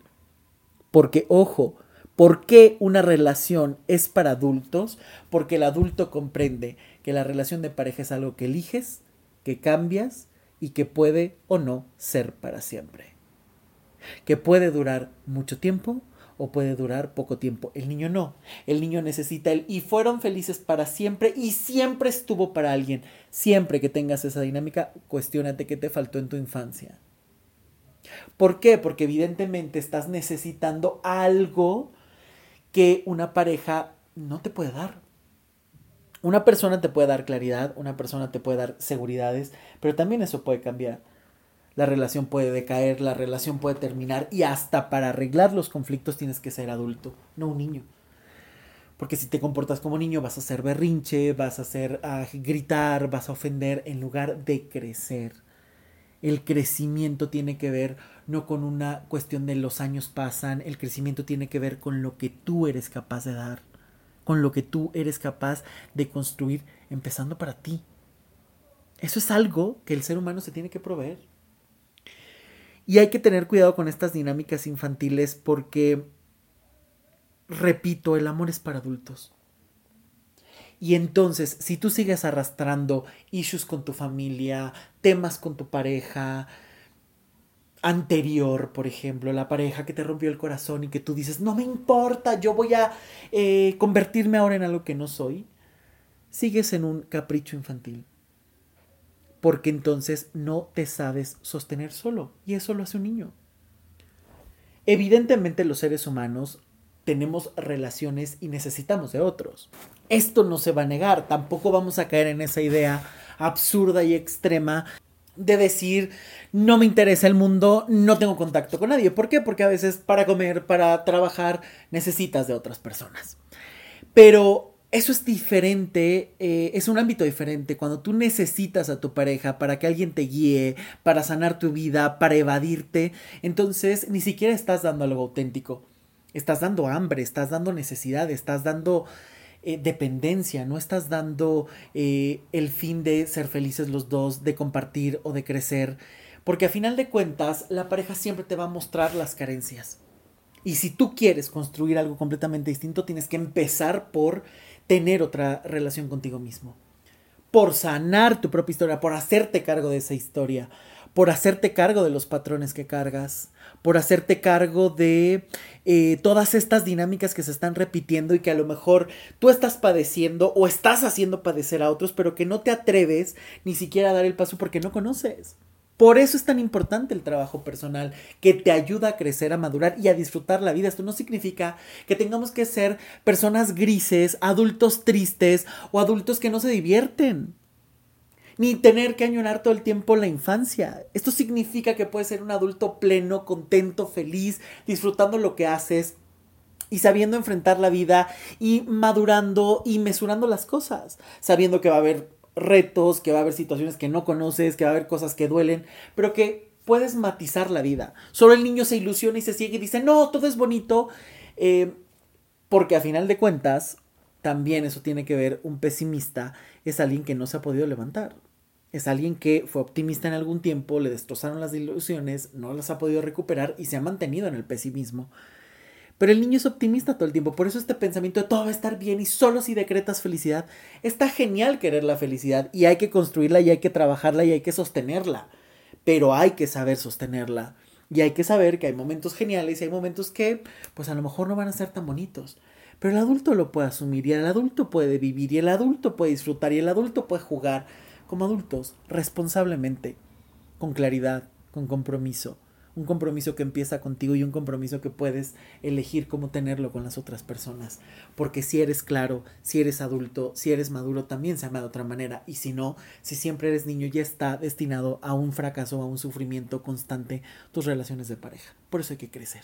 A: Porque, ojo, ¿Por qué una relación es para adultos? Porque el adulto comprende que la relación de pareja es algo que eliges, que cambias y que puede o no ser para siempre. Que puede durar mucho tiempo o puede durar poco tiempo. El niño no. El niño necesita el y fueron felices para siempre y siempre estuvo para alguien. Siempre que tengas esa dinámica, cuestionate qué te faltó en tu infancia. ¿Por qué? Porque evidentemente estás necesitando algo que una pareja no te puede dar. Una persona te puede dar claridad, una persona te puede dar seguridades, pero también eso puede cambiar. La relación puede decaer, la relación puede terminar y hasta para arreglar los conflictos tienes que ser adulto, no un niño. Porque si te comportas como niño vas a hacer berrinche, vas a hacer a gritar, vas a ofender en lugar de crecer. El crecimiento tiene que ver no con una cuestión de los años pasan, el crecimiento tiene que ver con lo que tú eres capaz de dar, con lo que tú eres capaz de construir, empezando para ti. Eso es algo que el ser humano se tiene que proveer. Y hay que tener cuidado con estas dinámicas infantiles porque, repito, el amor es para adultos. Y entonces, si tú sigues arrastrando issues con tu familia, temas con tu pareja, anterior, por ejemplo, la pareja que te rompió el corazón y que tú dices, no me importa, yo voy a eh, convertirme ahora en algo que no soy, sigues en un capricho infantil. Porque entonces no te sabes sostener solo. Y eso lo hace un niño. Evidentemente los seres humanos tenemos relaciones y necesitamos de otros. Esto no se va a negar, tampoco vamos a caer en esa idea absurda y extrema de decir no me interesa el mundo, no tengo contacto con nadie. ¿Por qué? Porque a veces para comer, para trabajar, necesitas de otras personas. Pero eso es diferente, eh, es un ámbito diferente. Cuando tú necesitas a tu pareja para que alguien te guíe, para sanar tu vida, para evadirte, entonces ni siquiera estás dando algo auténtico estás dando hambre, estás dando necesidad, estás dando eh, dependencia, no estás dando eh, el fin de ser felices los dos, de compartir o de crecer, porque a final de cuentas la pareja siempre te va a mostrar las carencias. Y si tú quieres construir algo completamente distinto, tienes que empezar por tener otra relación contigo mismo, por sanar tu propia historia, por hacerte cargo de esa historia, por hacerte cargo de los patrones que cargas, por hacerte cargo de eh, todas estas dinámicas que se están repitiendo y que a lo mejor tú estás padeciendo o estás haciendo padecer a otros, pero que no te atreves ni siquiera a dar el paso porque no conoces. Por eso es tan importante el trabajo personal, que te ayuda a crecer, a madurar y a disfrutar la vida. Esto no significa que tengamos que ser personas grises, adultos tristes o adultos que no se divierten. Ni tener que añorar todo el tiempo la infancia. Esto significa que puedes ser un adulto pleno, contento, feliz, disfrutando lo que haces, y sabiendo enfrentar la vida y madurando y mesurando las cosas, sabiendo que va a haber retos, que va a haber situaciones que no conoces, que va a haber cosas que duelen, pero que puedes matizar la vida. Solo el niño se ilusiona y se ciega y dice, no, todo es bonito, eh, porque a final de cuentas, también eso tiene que ver, un pesimista es alguien que no se ha podido levantar. Es alguien que fue optimista en algún tiempo, le destrozaron las ilusiones, no las ha podido recuperar y se ha mantenido en el pesimismo. Pero el niño es optimista todo el tiempo, por eso este pensamiento de todo va a estar bien y solo si decretas felicidad, está genial querer la felicidad y hay que construirla y hay que trabajarla y hay que sostenerla, pero hay que saber sostenerla y hay que saber que hay momentos geniales y hay momentos que pues a lo mejor no van a ser tan bonitos, pero el adulto lo puede asumir y el adulto puede vivir y el adulto puede disfrutar y el adulto puede jugar como adultos responsablemente, con claridad, con compromiso un compromiso que empieza contigo y un compromiso que puedes elegir cómo tenerlo con las otras personas. Porque si eres claro, si eres adulto, si eres maduro, también se ama de otra manera. Y si no, si siempre eres niño, ya está destinado a un fracaso, a un sufrimiento constante tus relaciones de pareja. Por eso hay que crecer.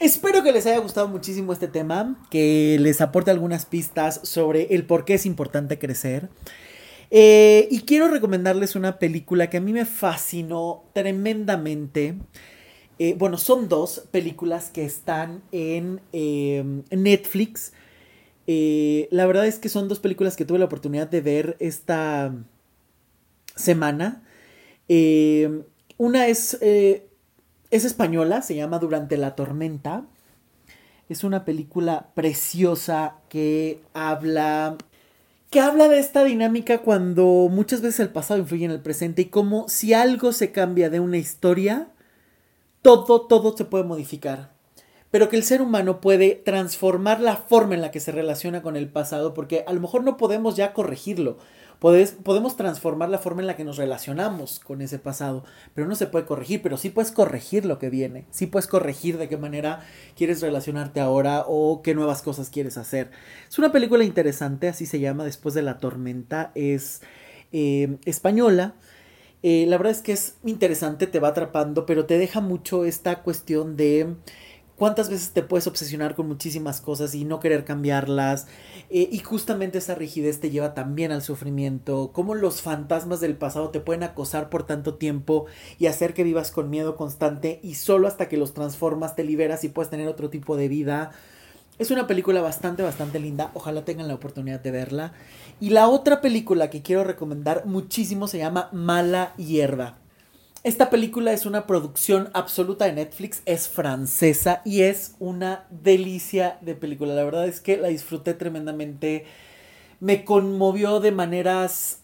A: Espero que les haya gustado muchísimo este tema, que les aporte algunas pistas sobre el por qué es importante crecer. Eh, y quiero recomendarles una película que a mí me fascinó tremendamente. Eh, bueno, son dos películas que están en em, Netflix. Eh, la verdad es que son dos películas que tuve la oportunidad de ver esta semana. Em, una es, es española, se llama Durante la tormenta. Es una película preciosa que habla que habla de esta dinámica cuando muchas veces el pasado influye en el presente y como si algo se cambia de una historia, todo, todo se puede modificar. Pero que el ser humano puede transformar la forma en la que se relaciona con el pasado, porque a lo mejor no podemos ya corregirlo, podemos transformar la forma en la que nos relacionamos con ese pasado, pero no se puede corregir, pero sí puedes corregir lo que viene, sí puedes corregir de qué manera quieres relacionarte ahora o qué nuevas cosas quieres hacer. Es una película interesante, así se llama, Después de la tormenta, es eh, española. Eh, la verdad es que es interesante, te va atrapando, pero te deja mucho esta cuestión de cuántas veces te puedes obsesionar con muchísimas cosas y no querer cambiarlas. Eh, y justamente esa rigidez te lleva también al sufrimiento. Cómo los fantasmas del pasado te pueden acosar por tanto tiempo y hacer que vivas con miedo constante y solo hasta que los transformas te liberas y puedes tener otro tipo de vida. Es una película bastante, bastante linda. Ojalá tengan la oportunidad de verla. Y la otra película que quiero recomendar muchísimo se llama Mala Hierba. Esta película es una producción absoluta de Netflix, es francesa y es una delicia de película. La verdad es que la disfruté tremendamente. Me conmovió de maneras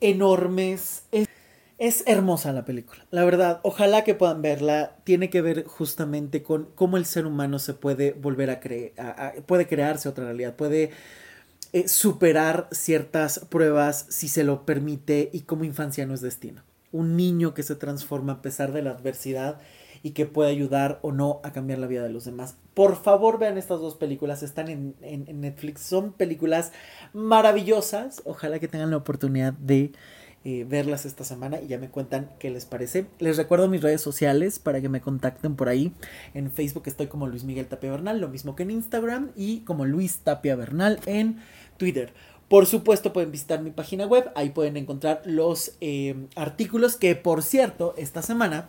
A: enormes. Es, hermosa la película. La verdad, ojalá que puedan verla. Tiene que ver justamente con cómo el ser humano se puede volver a crear, puede crearse otra realidad, puede eh, superar ciertas pruebas si se lo permite y como infancia no es destino un niño que se transforma a pesar de la adversidad y que puede ayudar o no a cambiar la vida de los demás. Por favor, vean estas dos películas, están en, Netflix, son películas maravillosas, ojalá que tengan la oportunidad de eh, verlas esta semana y ya me cuentan qué les parece. Les recuerdo mis redes sociales para que me contacten por ahí. En Facebook estoy como Luis Miguel Tapia Bernal, lo mismo que en Instagram y como Luis Tapia Bernal en Twitter. Por supuesto pueden visitar mi página web, ahí pueden encontrar los eh, artículos que por cierto esta semana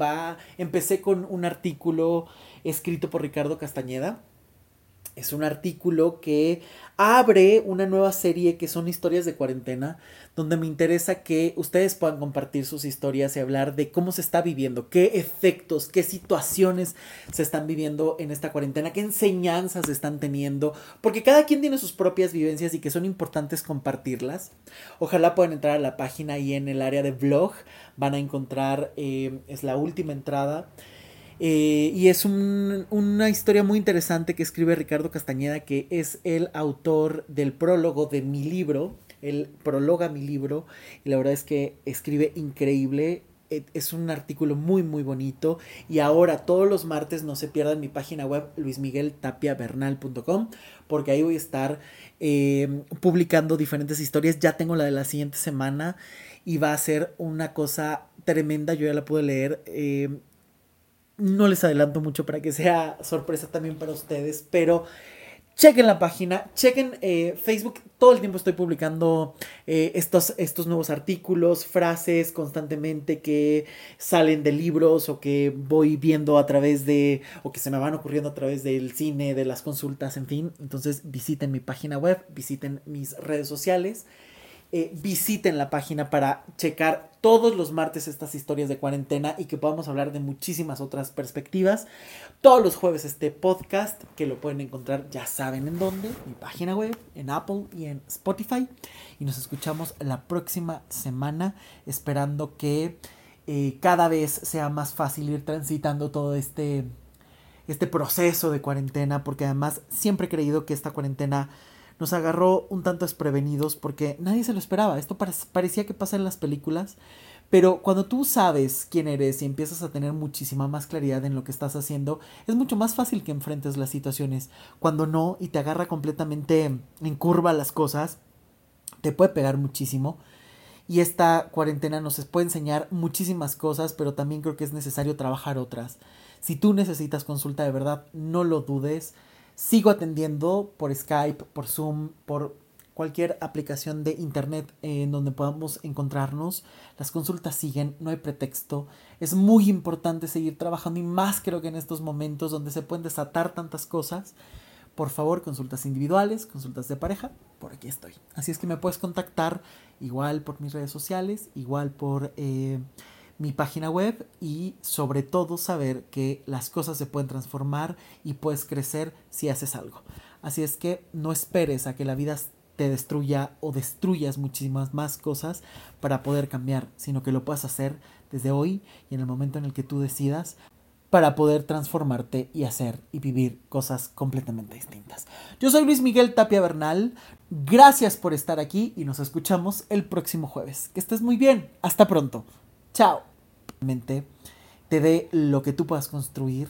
A: va, empecé con un artículo escrito por Ricardo Castañeda es un artículo que abre una nueva serie que son historias de cuarentena, donde me interesa que ustedes puedan compartir sus historias y hablar de cómo se está viviendo, qué efectos, qué situaciones se están viviendo en esta cuarentena, qué enseñanzas están teniendo, porque cada quien tiene sus propias vivencias y que son importantes compartirlas. Ojalá puedan entrar a la página y en el área de blog van a encontrar, eh, es la última entrada eh, y es una historia muy interesante que escribe Ricardo Castañeda, que es el autor del prólogo de mi libro, Él prologa mi libro y la verdad es que escribe increíble. E, es un artículo muy muy bonito y ahora todos los martes no se pierdan mi página web luismigueltapiavernal.com porque ahí voy a estar eh, publicando diferentes historias. Ya tengo la de la siguiente semana y va a ser una cosa tremenda. Yo ya la pude leer. Eh, no les adelanto mucho para que sea sorpresa también para ustedes, pero chequen la página, chequen eh, Facebook, todo el tiempo estoy publicando eh, estos, estos nuevos artículos, frases constantemente que salen de libros o que voy viendo a través de, o que se me van ocurriendo a través del cine, de las consultas, en fin. Entonces visiten mi página web, visiten mis redes sociales. Eh, visiten la página para checar todos los martes estas historias de cuarentena y que podamos hablar de muchísimas otras perspectivas. Todos los jueves este podcast que lo pueden encontrar ya saben en dónde, mi página web, en Apple y en Spotify. Y nos escuchamos la próxima semana esperando que eh, cada vez sea más fácil ir transitando todo este, este proceso de cuarentena porque además siempre he creído que esta cuarentena nos agarró un tanto desprevenidos porque nadie se lo esperaba. Esto parecía que pasa en las películas, pero cuando tú sabes quién eres y empiezas a tener muchísima más claridad en lo que estás haciendo, es mucho más fácil que enfrentes las situaciones. Cuando no y te agarra completamente en curva las cosas, te puede pegar muchísimo. Y esta cuarentena nos puede enseñar muchísimas cosas, pero también creo que es necesario trabajar otras. Si tú necesitas consulta de verdad, no lo dudes. Sigo atendiendo por Skype, por Zoom, por cualquier aplicación de internet en donde podamos encontrarnos. Las consultas siguen, no hay pretexto. Es muy importante seguir trabajando y más creo que en estos momentos donde se pueden desatar tantas cosas. Por favor, consultas individuales, consultas de pareja, por aquí estoy. Así es que me puedes contactar igual por mis redes sociales, igual por... Eh, mi página web y sobre todo saber que las cosas se pueden transformar y puedes crecer si haces algo. Así es que no esperes a que la vida te destruya o destruyas muchísimas más cosas para poder cambiar, sino que lo puedas hacer desde hoy y en el momento en el que tú decidas para poder transformarte y hacer y vivir cosas completamente distintas. Yo soy Luis Miguel Tapia Bernal, gracias por estar aquí y nos escuchamos el próximo jueves. Que estés muy bien, hasta pronto. Chao. Te dé lo que tú puedas construir